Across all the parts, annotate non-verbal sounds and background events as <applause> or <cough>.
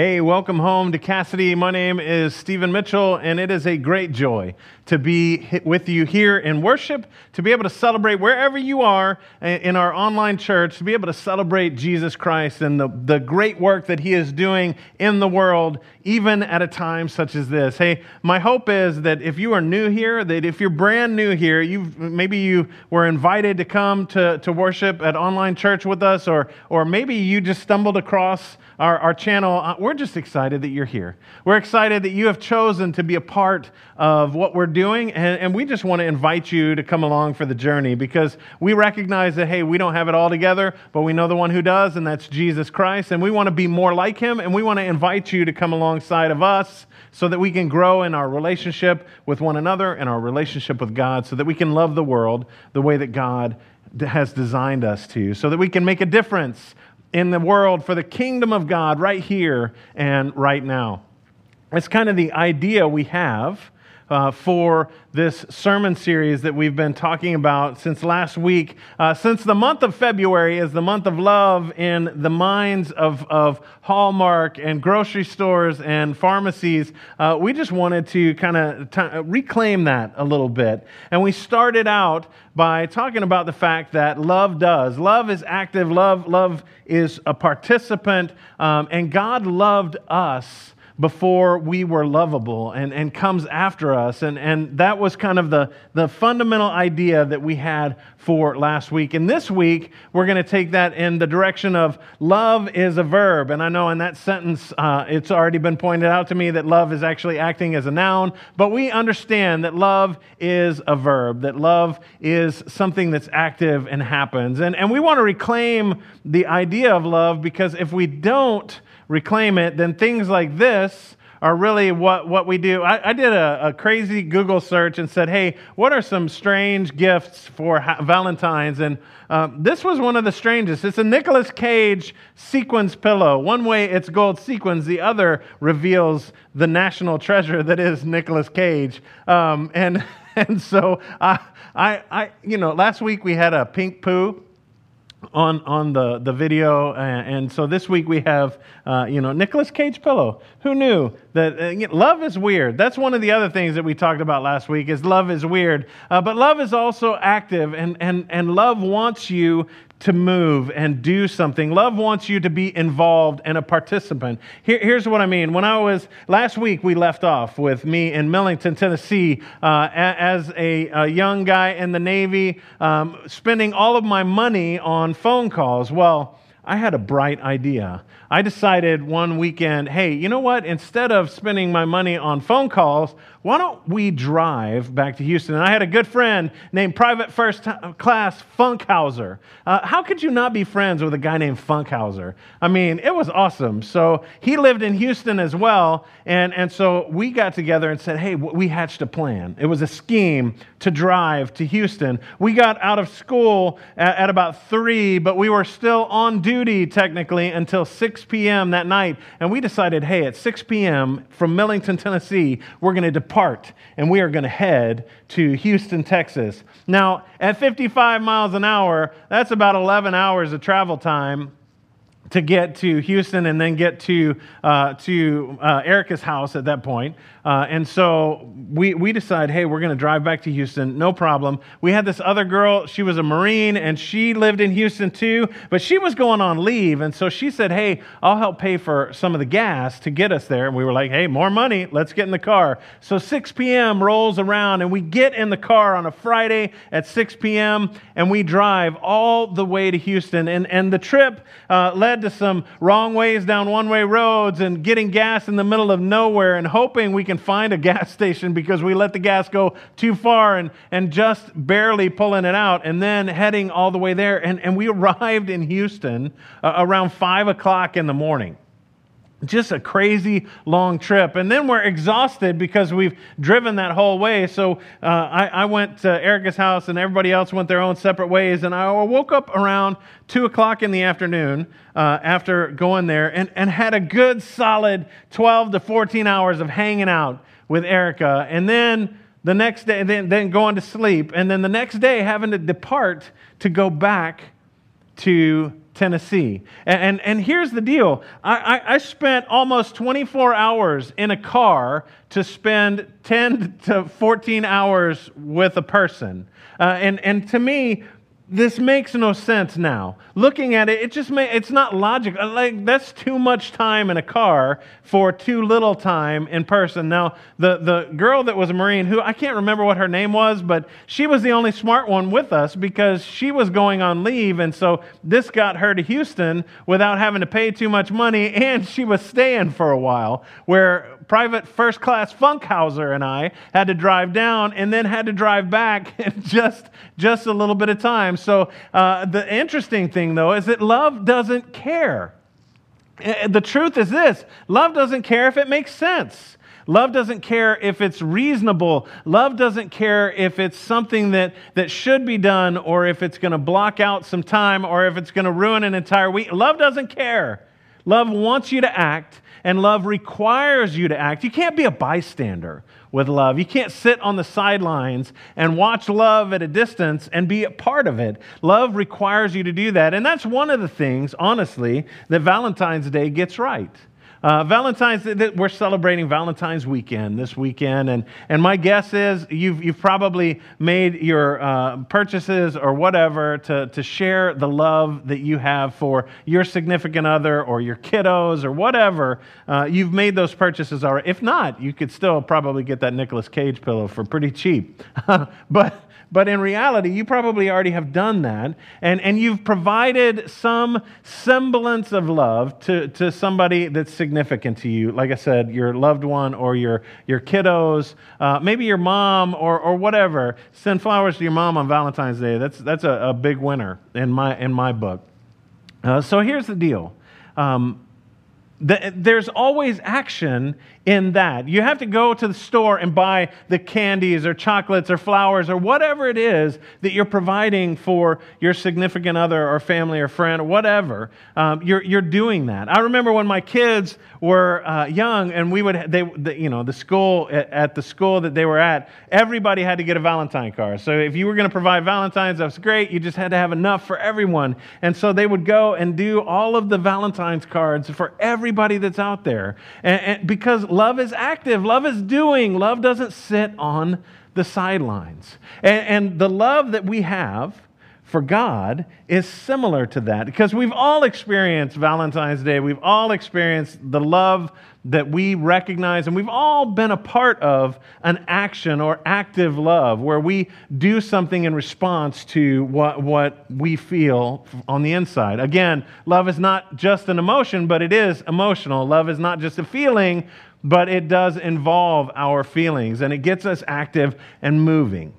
Hey, welcome home to Cassidy. My name is Stephen Mitchell, and it is a great joy to be with you here in worship, to be able to celebrate wherever you are in our online church, to be able to celebrate Jesus Christ and the, the great work that He is doing in the world, even at a time such as this. Hey, my hope is that if you are new here, that if you're brand new here, you maybe you were invited to come to, to worship at online church with us, or, or maybe you just stumbled across our, our channel. Uh, we're just excited that you're here. We're excited that you have chosen to be a part of what we're doing, and, and we just want to invite you to come along for the journey because we recognize that, hey, we don't have it all together, but we know the one who does, and that's Jesus Christ, and we want to be more like him, and we want to invite you to come alongside of us so that we can grow in our relationship with one another and our relationship with God, so that we can love the world the way that God has designed us to, so that we can make a difference in the world for the kingdom of God right here and right now. It's kind of the idea we have uh, for this sermon series that we've been talking about since last week. Uh, since the month of February is the month of love in the minds of, of Hallmark and grocery stores and pharmacies, uh, we just wanted to kind of t- reclaim that a little bit. And we started out by talking about the fact that love does. Love is active, love, love is a participant, um, and God loved us before we were lovable and, and comes after us. And, and that was kind of the, the fundamental idea that we had for last week. And this week, we're going to take that in the direction of love is a verb. And I know in that sentence, uh, it's already been pointed out to me that love is actually acting as a noun, but we understand that love is a verb, that love is something that's active and happens. And, and we want to reclaim the idea of love because if we don't, reclaim it, then things like this are really what, what we do. I, I did a, a, crazy Google search and said, hey, what are some strange gifts for ha- Valentine's? And um, this was one of the strangest. It's a Nicolas Cage sequins pillow. One way it's gold sequins, the other reveals the national treasure that is Nicolas Cage. Um, and, <laughs> and so I, I, I, you know, last week we had a pink poo on on the the video, and, and so this week we have uh, you know Nicolas Cage pillow. Who knew that uh, love is weird? That's one of the other things that we talked about last week. Is love is weird, uh, but love is also active, and and and love wants you to move and do something. Love wants you to be involved and a participant. Here, here's what I mean. When I was, last week we left off with me in Millington, Tennessee, uh, as a, a, young guy in the Navy, um, spending all of my money on phone calls. Well, I had a bright idea. I decided one weekend, hey, you know what? Instead of spending my money on phone calls, why don't we drive back to Houston? And I had a good friend named Private First Class Funkhauser. Uh, how could you not be friends with a guy named Funkhauser? I mean, it was awesome. So he lived in Houston as well. And, and so we got together and said, hey, we hatched a plan. It was a scheme to drive to Houston. We got out of school at, at about three, but we were still on duty technically until 6 p.m. that night. And we decided, hey, at 6 p.m. from Millington, Tennessee, we're going to depart and we are going to head to Houston, Texas. Now, at 55 miles an hour, that's about 11 hours of travel time to get to Houston and then get to, uh, to uh, Erica's house at that point. Uh, and so we, we decide, hey, we're going to drive back to Houston, no problem. We had this other girl, she was a Marine, and she lived in Houston too, but she was going on leave. And so she said, hey, I'll help pay for some of the gas to get us there. And we were like, hey, more money, let's get in the car. So 6 p.m. rolls around, and we get in the car on a Friday at 6 p.m., and we drive all the way to Houston. And, and the trip uh, led to some wrong ways down one way roads and getting gas in the middle of nowhere and hoping we can find a <laughs> gas station because we let the gas go too far and, and just barely pulling it out and then heading all the way there. And, and we <laughs> arrived in Houston uh, around 5 o'clock in the morning just a crazy long trip. And then we're exhausted because we've driven that whole way. So uh, I, I, went to Erica's house and everybody else went their own separate ways. And I woke up around 2 o'clock in the afternoon uh, after going there and, and had a good solid 12 to 14 hours of hanging out with Erica. And then the next day, then, then going to sleep. And then the next day, having to depart to go back to Tennessee. And, and, and here's the deal I, I, I, spent almost 24 hours in a car to spend 10 <laughs> to 14 hours with a person. Uh, and, and to me, this makes no sense now. Looking at it, it just may, it's not logical. Uh, like that's too much time in a car for too little time in person. Now, the the girl that was a Marine, who I can't remember what her name was, but she was the only smart one with us because she was going on leave, and so this got her to Houston without having to pay too much money, <laughs> and she was staying for a while. Where private first class Funkhauser and I had to drive down and then had to drive back <laughs> in just, just a little bit of time. So, uh, the interesting thing, though, is that love doesn't care. Uh, the truth is this love doesn't care if it makes sense. Love doesn't care if it's reasonable. Love doesn't care if it's something that, that should be done or if it's going to block out some time or if it's going to ruin an entire week. Love doesn't care. Love wants you to act and love requires you to act. You can't be a bystander with love. You can't sit on the sidelines and watch love at a distance and be a part of it. Love requires you to do that. And that's one of the things, honestly, that Valentine's Day gets right. Uh, Valentine's, we're celebrating Valentine's weekend this weekend, and, and my guess is you've, you've probably made your uh, purchases or whatever to, to share the love that you have for your significant other or your kiddos or whatever. Uh, you've made those purchases already. If not, you could still probably get that Nicolas Cage pillow for pretty cheap. <laughs> but but in reality, you probably already have done that, and, and you've provided some semblance of love to, to somebody that's significant to you. Like I said, your loved one or your, your kiddos, uh, maybe your mom or, or whatever. Send flowers to your mom on Valentine's Day. That's, that's a, a big winner in my, in my book. Uh, so here's the deal. Um, there's always action in that. You have to go to the store and buy the candies or chocolates or flowers or whatever it is that you're providing for your significant other or family or friend or whatever. Um, you're, you're doing that. I remember when my kids were uh, young and we would, they, the, you know, the school, at the school that they were at, everybody had to get a Valentine card. So if you were going to provide Valentine's, that's great. You just had to have enough for everyone. And so they would go and do all of the Valentine's cards for everybody that's out there. and, and because love is active, love is doing, love doesn't sit on the sidelines. And, and the love that we have for God is similar to that because we've all experienced Valentine's Day. We've all experienced the love that we recognize, and we've all been a part of an action or active love where we do something in response to what, what we feel on the inside. Again, love is not just an emotion, but it is emotional. Love is not just a feeling, but it does involve our feelings, and it gets us active and moving.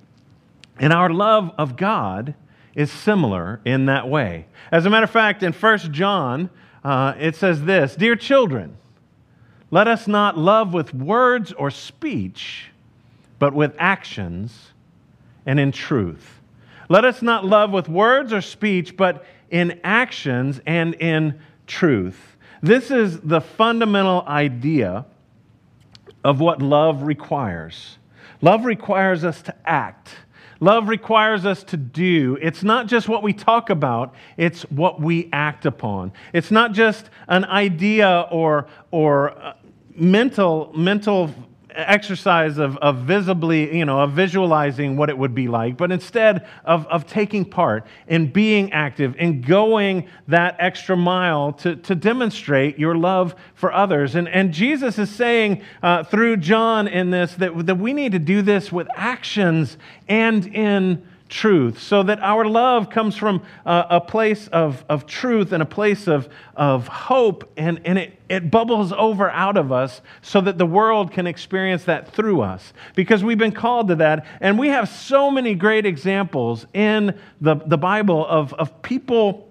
And our love of God is similar in that way. As a matter of fact, in 1 John, uh, it says this Dear children, let us not love with words or speech, but with actions and in truth. Let us not love with words or speech, but in actions and in truth. This is the fundamental idea of what love requires. Love requires us to act. Love requires us to do. It's not just what we talk about, it's what we act upon. It's not just an idea or, or uh, mental, mental exercise of, of visibly, you know, of visualizing what it would be like, but instead of, of taking part and being active and going that extra mile to, to demonstrate your love for others. And, and Jesus is saying uh, through John in this that, that we need to do this with actions and in truth, so that our love comes from a, a place of, of truth and a place of, of hope, and, and it, it bubbles over out of us so that the world can experience that through us. Because we've been called to that, and we have so many great examples in the, the Bible of, of people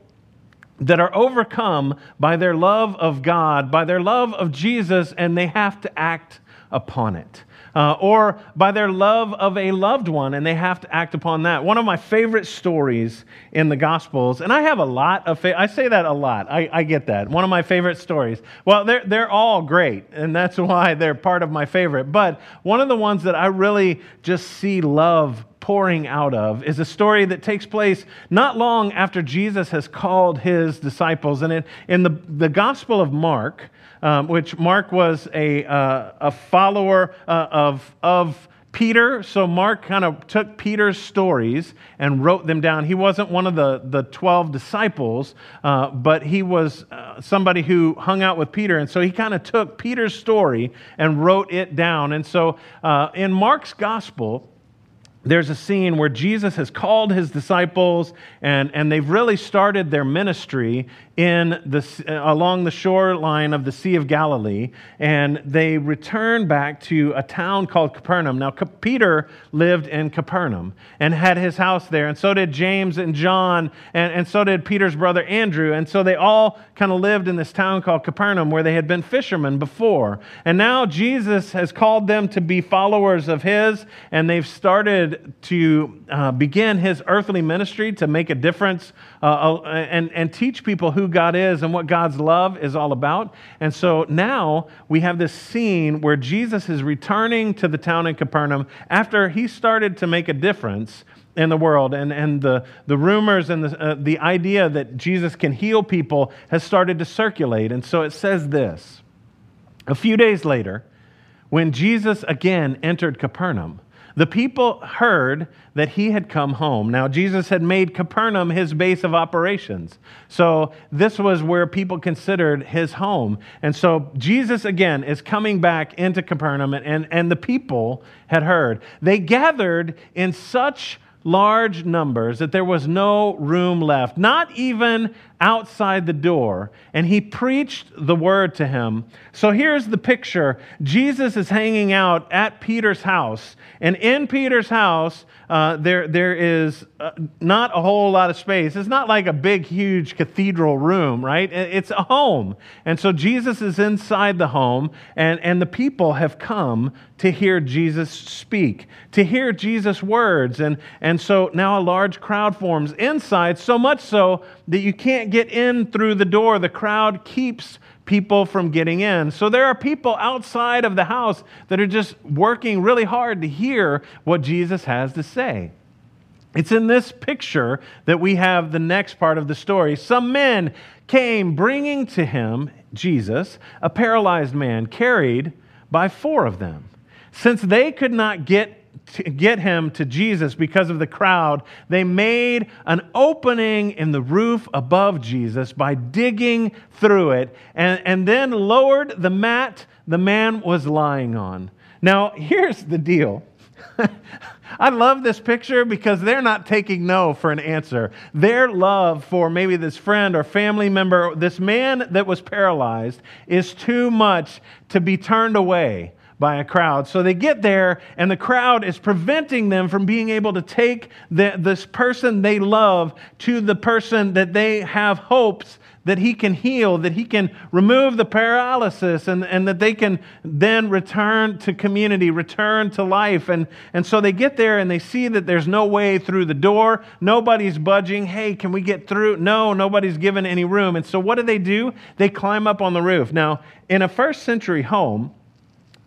that are overcome by their love of God, by their love of Jesus, and they have to act upon it uh, or by their love of a loved one, and they have to act upon that. One of my favorite stories in the Gospels, and I have a lot of, fa- I say that a lot, I, I get that. One of my favorite stories. Well, they're, they're all great, and that's <laughs> why they're part of my favorite. But one of the ones that I really just see love pouring out of is a story that takes place not long after Jesus has called his disciples. And in the, the Gospel of Mark, um, which Mark was a, uh, a follower uh, of, of Peter, so Mark kind of took Peter's stories and wrote them down. He wasn't one of the, the 12 disciples, uh, but he was uh, somebody who hung out with Peter. And so he kind of took Peter's story and wrote it down. And so uh, in Mark's gospel, there's a scene where Jesus has called his disciples and, and they've really started their ministry in the, uh, along the shoreline of the Sea of Galilee, and they return back to a town called Capernaum. Now, Peter lived in Capernaum and had his house there, and so did James and John, and, and so did Peter's brother Andrew. And so they all kind of lived in this town called Capernaum where they had been fishermen before. And now Jesus has called them to be followers of his, and they've started to uh, begin his earthly ministry to make a difference uh, uh and, and teach people who God is and what God's love is all about. And so now we have this scene where Jesus is returning to the town in Capernaum after he started to make a difference in the world. And, and the, the rumors and the, uh, the idea that Jesus can heal people has started to circulate. And so it says this A few days later, when Jesus again entered Capernaum, the people heard that he had come home. Now, Jesus had made Capernaum his base of operations. So, this was where people considered his home. And so, Jesus again is coming back into Capernaum, and, and the people had heard. They gathered in such large numbers that there was no room left, not even outside the door. And he preached the word to him. So here's the picture Jesus is hanging out at Peter's house. And in Peter's house, uh, there, there is uh, not a whole lot of space. It's not like a big, huge cathedral room, right? It's a home. And so Jesus is inside the home, and, and the people have come to hear Jesus speak, to hear Jesus' words. And, and so now a large crowd forms inside, so much so that you can't get in through the door. The crowd keeps people from getting in. So there are people outside of the house that are just working really hard to hear what Jesus has to say. It's in this picture that we have the next part of the story. Some men came bringing to him, Jesus, a paralyzed man carried by four of them. Since they could not get get him to Jesus because of the crowd, they made an opening in the roof above Jesus by digging through it and, and then lowered the mat the man was lying on. Now, here's the deal. <laughs> I love this picture because they're not taking no for an answer. Their love for maybe this friend or family member, this man that was paralyzed, is too much to be turned away by a crowd. So they get there, and the crowd is preventing them from being able to take the, this person they love to the person that they have hopes that he can heal, that he can remove the paralysis, and, and that they can then return to community, return to life. And, and so they get there and they see that there's no way through the door. Nobody's budging. Hey, can we get through? No, nobody's given any room. And so what do they do? They climb up on the roof. Now, in a first century home,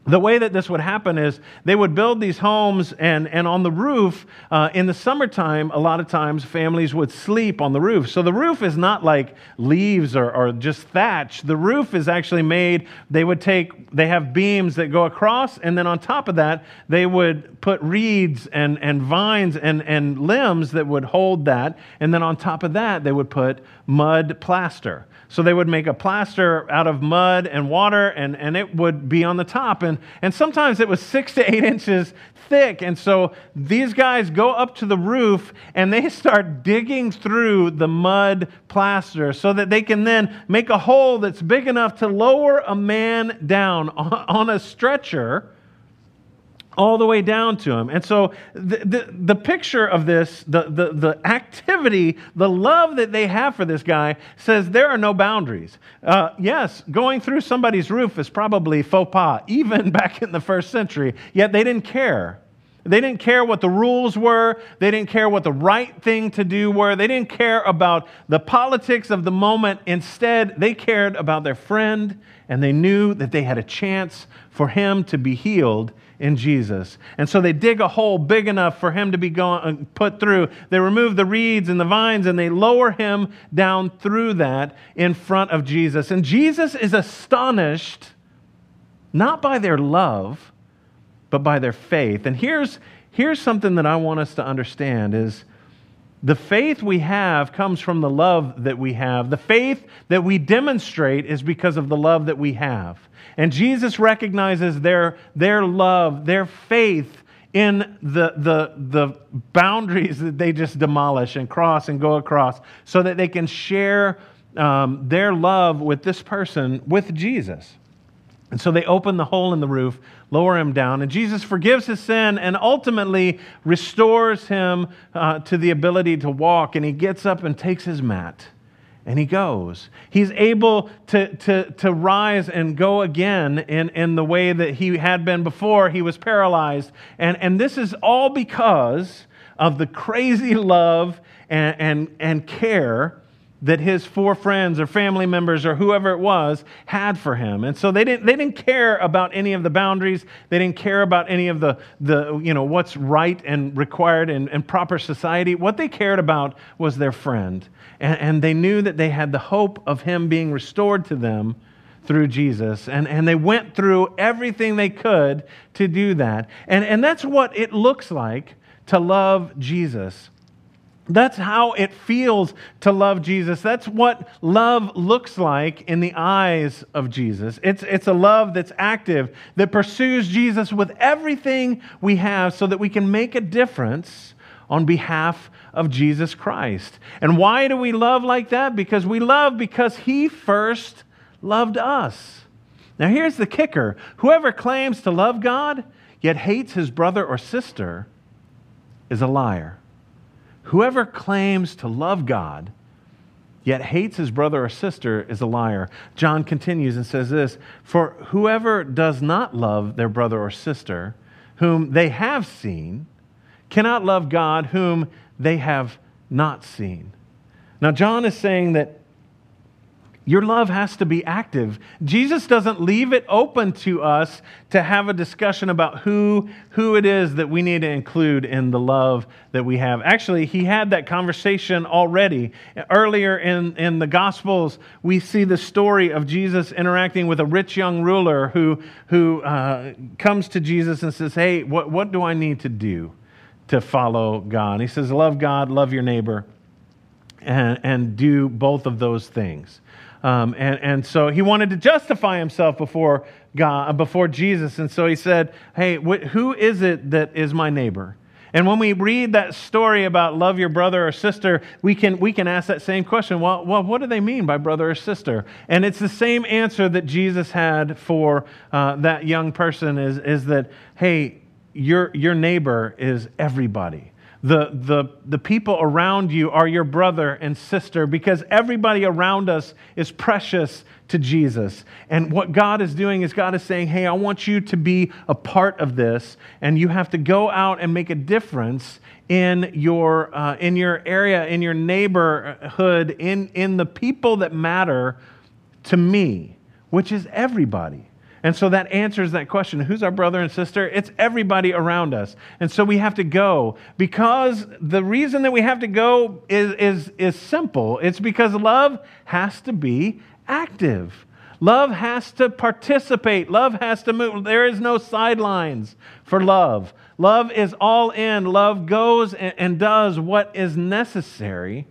the way that this would happen is they would build these homes, and, and on the roof, uh, in the summertime, a lot of times families would sleep on the roof. So the roof is not like leaves or, or just thatch. The roof is actually made, they would take, they have beams that go across, and then on top of that, they would put reeds and, and vines and, and limbs that would hold that. And then on top of that, they would put mud plaster. So they would make a plaster out of mud and water, and, and it would be on the top. And, and sometimes it was six to eight inches thick. And so these guys go up to the roof and they start digging through the mud plaster so that they can then make a hole that's big enough to lower a man down on, <laughs> on a stretcher all the way down to him. And so the, the, the, picture of this, the, the, the activity, the love that they have for this guy says there are no boundaries. Uh, yes, going through somebody's roof is probably faux pas, even <laughs> back in the first century, yet they didn't care. They didn't care what the rules were. They didn't care what the right thing to do were. They didn't care about the politics of the moment. Instead, they cared about their friend and they knew that they had a chance for him to be healed in Jesus. And so they dig a hole big enough for him to be going, uh, put through. They remove the reeds and the vines and they lower him down through that in front of Jesus. And Jesus is astonished not by their love, but by their faith. And here's, here's something that I want us to understand is the faith we have comes from the love that we have. The faith that we demonstrate is because of the love that we have. And Jesus recognizes their, their love, their faith in the, the, the boundaries that they just demolish and cross and go across so that they can share um, their love with this person, with Jesus. And so they open the hole in the roof, lower him down, and Jesus forgives his sin and ultimately restores him uh, to the ability to walk. And he gets up and takes his mat and he goes. He's able to, to, to rise and go again in, in the way that he had been before he was paralyzed. And, and this is all because of the crazy love and, and, and care that his four friends or family members or whoever it was had for him. And so they didn't, they didn't care about any of the boundaries. They didn't care about any of the, the you know, what's right and required in, in proper society. What they cared about was their friend. And, and they knew that they had the hope of him being restored to them through Jesus. And, and they went through everything they could to do that. And, and that's what it looks like to love Jesus. That's how it feels to love Jesus. That's what love looks like in the eyes of Jesus. It's, it's a love that's active, that pursues Jesus with everything we have so that we can make a difference on behalf of Jesus Christ. And why do we love like that? Because we love because He first loved us. Now, here's the kicker whoever claims to love God yet hates his brother or sister is a liar. Whoever claims to love God yet hates his brother or sister is a liar. John continues and says this For whoever does not love their brother or sister, whom they have seen, cannot love God, whom they have not seen. Now, John is saying that your love has to be active. Jesus doesn't leave it open to us to have a discussion about who, who it is that we need to include in the love that we have. Actually, he had that conversation already. Earlier in, in the Gospels, we see the story of Jesus interacting with a rich young ruler who, who uh, comes to Jesus and says, Hey, what, what do I need to do to follow God? he says, Love God, love your neighbor, and, and do both of those things. Um, and, and so he wanted to justify himself before God, before Jesus. And so he said, Hey, wh- who is it that is my neighbor? And when we read that story about love your brother or sister, we can, we can ask that same question. Well, well, what do they mean by brother or sister? And it's the same answer that Jesus had for uh, that young person is, is that, hey, your, your neighbor is everybody. The, the, the people around you are your brother and sister because everybody around us is precious to Jesus. And what God is doing is God is saying, hey, I want you to be a part of this, and you have to go out and make a difference in your, uh, in your area, in your neighborhood, in, in the people that matter to me, which is everybody. And so that answers that question who's our brother and sister? It's everybody around us. And so we have to go because the reason that we have to go is, is, is simple it's because love has to be active. Love has to participate. Love has to move. There is no sidelines for love. Love is all in. Love goes and does what is necessary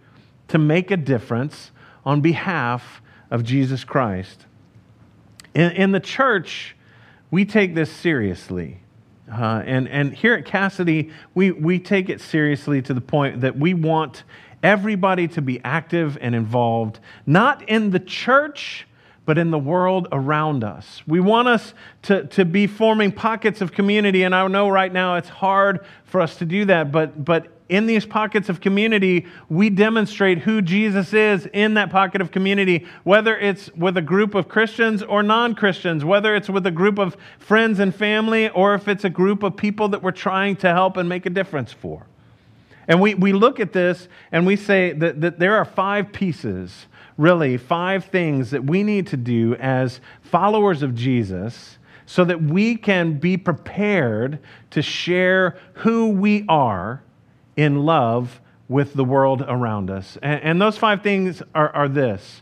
to make a difference on behalf of Jesus Christ. In, in the church, we take this seriously. Uh, and, and here at Cassidy, we, we take it seriously to the point that we want everybody to be active and involved, not in the church, but in the world around us. We want us to, to be forming pockets of community, and I know right now it's hard for us to do that, but, but in these pockets of community, we demonstrate who Jesus is in that pocket of community, whether it's with a group of Christians or non Christians, whether it's with a group of friends and family, or if it's a group of people that we're trying to help and make a difference for. And we, we look at this and we say that, that there are five pieces, really, five things that we need to do as followers of Jesus so that we can be prepared to share who we are in love with the world around us. And, and those five things are, are this.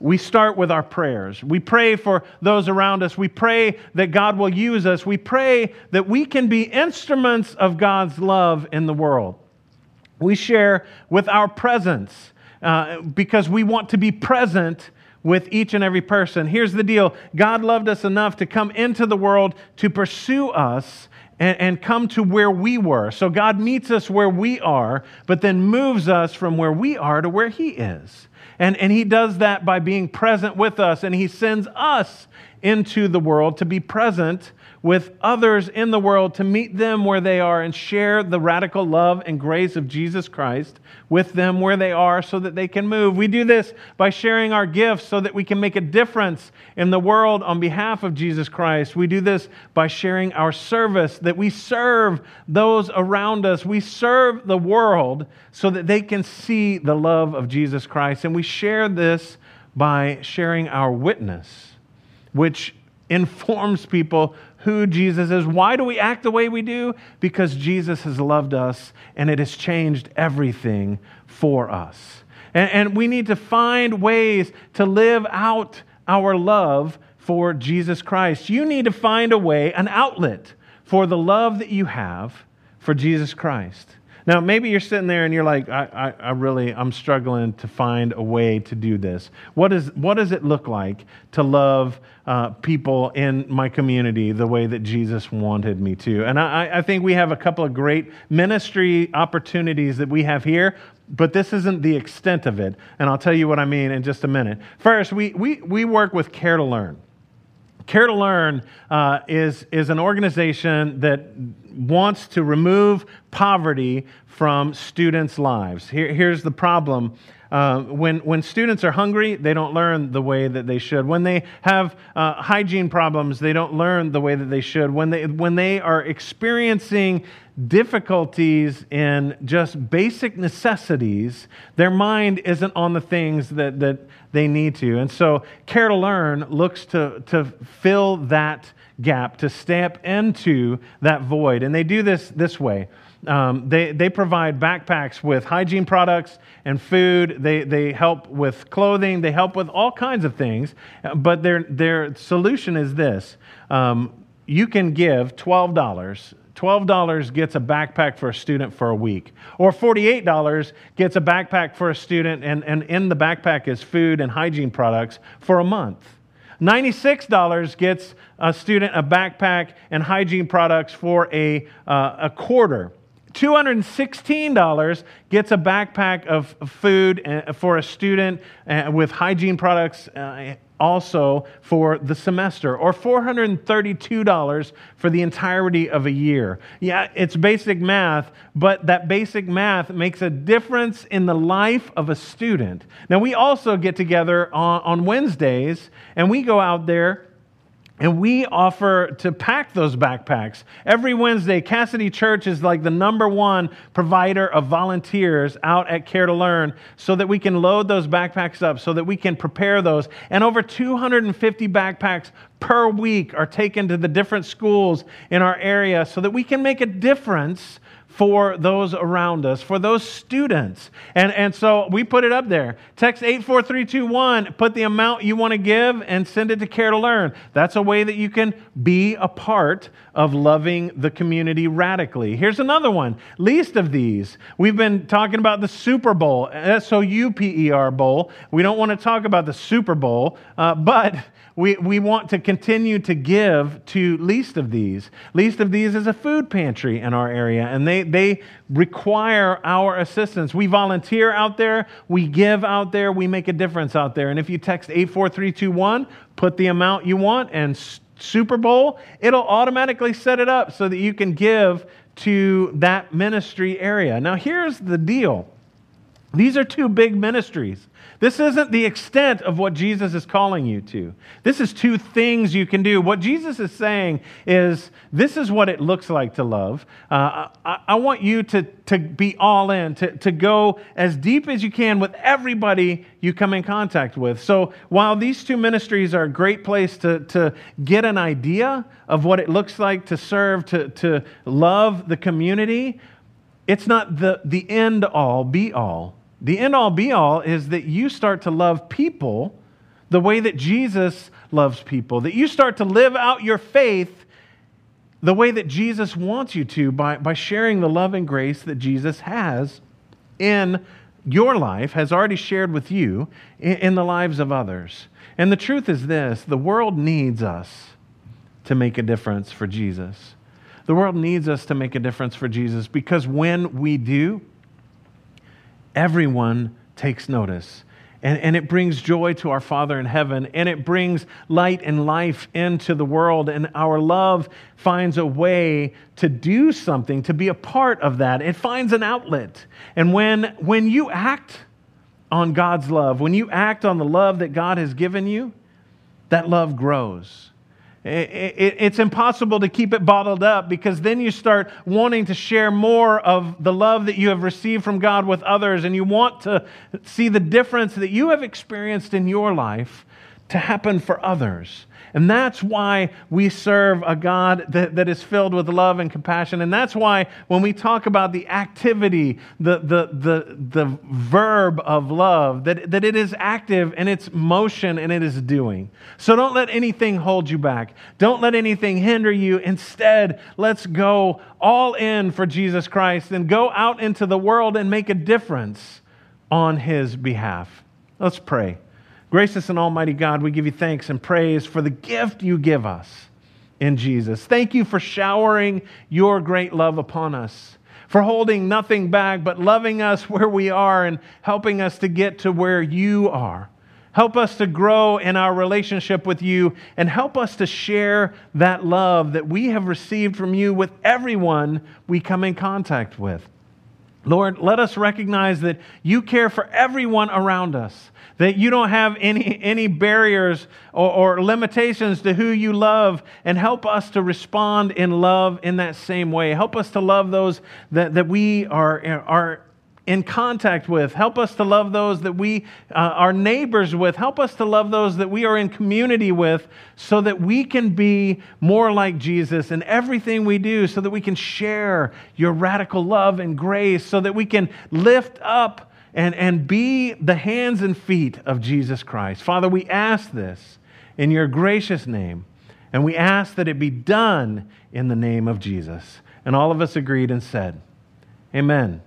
We start with our prayers. We pray for those around us. We pray that God will use us. We pray that we can be instruments of God's love in the world. We share with our presence uh, because we want to be present with each and every person. Here's the deal God loved us enough to come into the world to pursue us and, and come to where we were. So God meets us where we are, but then moves us from where we are to where He is. And, and He does that by being present with us, and He sends us into the world to be present with others in the world to meet them where they are and share the radical love and grace of Jesus Christ with them where they are so that they can move. We do this by sharing our gifts so that we can make a difference in the world on behalf of Jesus Christ. We do this by sharing our service that we serve those around us. We serve the world so that they can see the love of Jesus Christ. And we share this by sharing our witness, which informs people who Jesus is. Why do we act the way we do? Because Jesus has loved us and it has changed everything for us. And, and, we need to find ways to live out our love for Jesus Christ. You need to find a way, an outlet for the love that you have for Jesus Christ. Now, maybe you're sitting there and you're like, I, I, I, really, I'm struggling to find a way to do this. What, is, what does it look like to love uh, people in my community the way that Jesus wanted me to? And I, I think we have a couple of great ministry opportunities that we have here, but this isn't the extent of it. And I'll tell you what I mean in just a minute. First, we, we, we work with Care to Learn. Care to Learn uh, is, is an organization that wants to remove poverty from students' lives. Here, here's the problem. Uh, when, when students are hungry, they don't learn the way that they should. When they have uh, hygiene problems, they don't learn the way that they should. When they, when they are experiencing difficulties in just basic necessities, their mind isn't on the things that, that they need to. And so, Care to Learn looks to, to fill that gap, to step into that void. And they do this this way. Um, they, they provide backpacks with hygiene products and food. They, they help with clothing. They help with all kinds of things. But their, their solution is this um, you can give $12. $12 gets a backpack for a student for a week. Or $48 gets a backpack for a student, and, and in the backpack is food and hygiene products for a month. $96 gets a student a backpack and hygiene products for a, uh, a quarter. $216 gets a backpack of food uh, for a student uh, with hygiene products uh, also for the semester, or $432 for the entirety of a year. Yeah, it's basic math, but that basic math makes a difference in the life of a student. Now, we also get together on, on Wednesdays and we go out there and we offer to pack those backpacks. Every Wednesday, Cassidy Church is like the number one provider of volunteers out at Care to Learn so that we can load those backpacks up, so that we can prepare those. And over 250 backpacks per week are taken to the different schools in our area so that we can make a difference for those around us, for those students. And, and so we put it up there. Text 84321, put the amount you want to give and send it to Care to Learn. That's a way that you can be a part of loving the community radically. Here's another one. Least of these. We've been talking about the Super Bowl, S O U P E R Bowl. We don't want to talk about the Super Bowl, uh, but we, we want to continue to give to least of these. Least of these is a food pantry in our area, and they They, require our assistance. We volunteer out there, we give out there, we make a difference out there. And if you text 84321, put the amount you want, and Super Bowl, it'll automatically set it up so that you can give to that ministry area. Now, here's the deal these are two big ministries. This isn't the extent of what Jesus is calling you to. This is two things you can do. What Jesus is saying is this is what it looks like to love. Uh, I, I, want you to, to be all in, to, to go as deep as you can with everybody you come in contact with. So while these two ministries are a great place to, to get an idea of what it looks like to serve, to, to love the community, it's not the, the end all, be all. The end all be all is that you start to love people the way that Jesus loves people, that you start to live out your faith the way that Jesus wants you to by, by sharing the love and grace that Jesus has in your life, has already shared with you in, in the lives of others. And the truth is this the world needs us to make a difference for Jesus. The world needs us to make a difference for Jesus because when we do, everyone takes notice. And, and it brings joy to our Father in heaven, and it brings light and life into the world. And our love finds a way to do something, to be a part of that. It finds an outlet. And when, when you act on God's love, when you act on the love that God has given you, that love grows it's impossible to keep it bottled up because then you start wanting to share more of the love that you have received from God with others, and you want to see the difference that you have experienced in your life to happen for others. And that's why we serve a God that, that is filled with love and compassion. And that's why when we talk about the activity, the, the, the, the verb of love, that, that it is active and it's motion and it is doing. So don't let anything hold you back. Don't let anything hinder you. Instead, let's go all in for Jesus Christ and go out into the world and make a difference on his behalf. Let's pray. Gracious and Almighty God, we give you thanks and praise for the gift you give us in Jesus. Thank you for showering your great love upon us, for holding nothing back, but loving us where we are and helping us to get to where you are. Help us to grow in our relationship with you and help us to share that love that we have received from you with everyone we come in contact with. Lord, let us recognize that you care for everyone around us that you don't have any, any barriers or, or, limitations to who you love, and help us to respond in love in that same way. Help us to love those that, that we are, are in contact with. Help us to love those that we uh, are neighbors with. Help us to love those that we are in community with so that we can be more like Jesus in everything we do, so that we can share your radical love and grace, so that we can lift up and, and be the hands and feet of Jesus Christ. Father, we ask this in your gracious name, and we ask that it be done in the name of Jesus. And all of us agreed and said, Amen.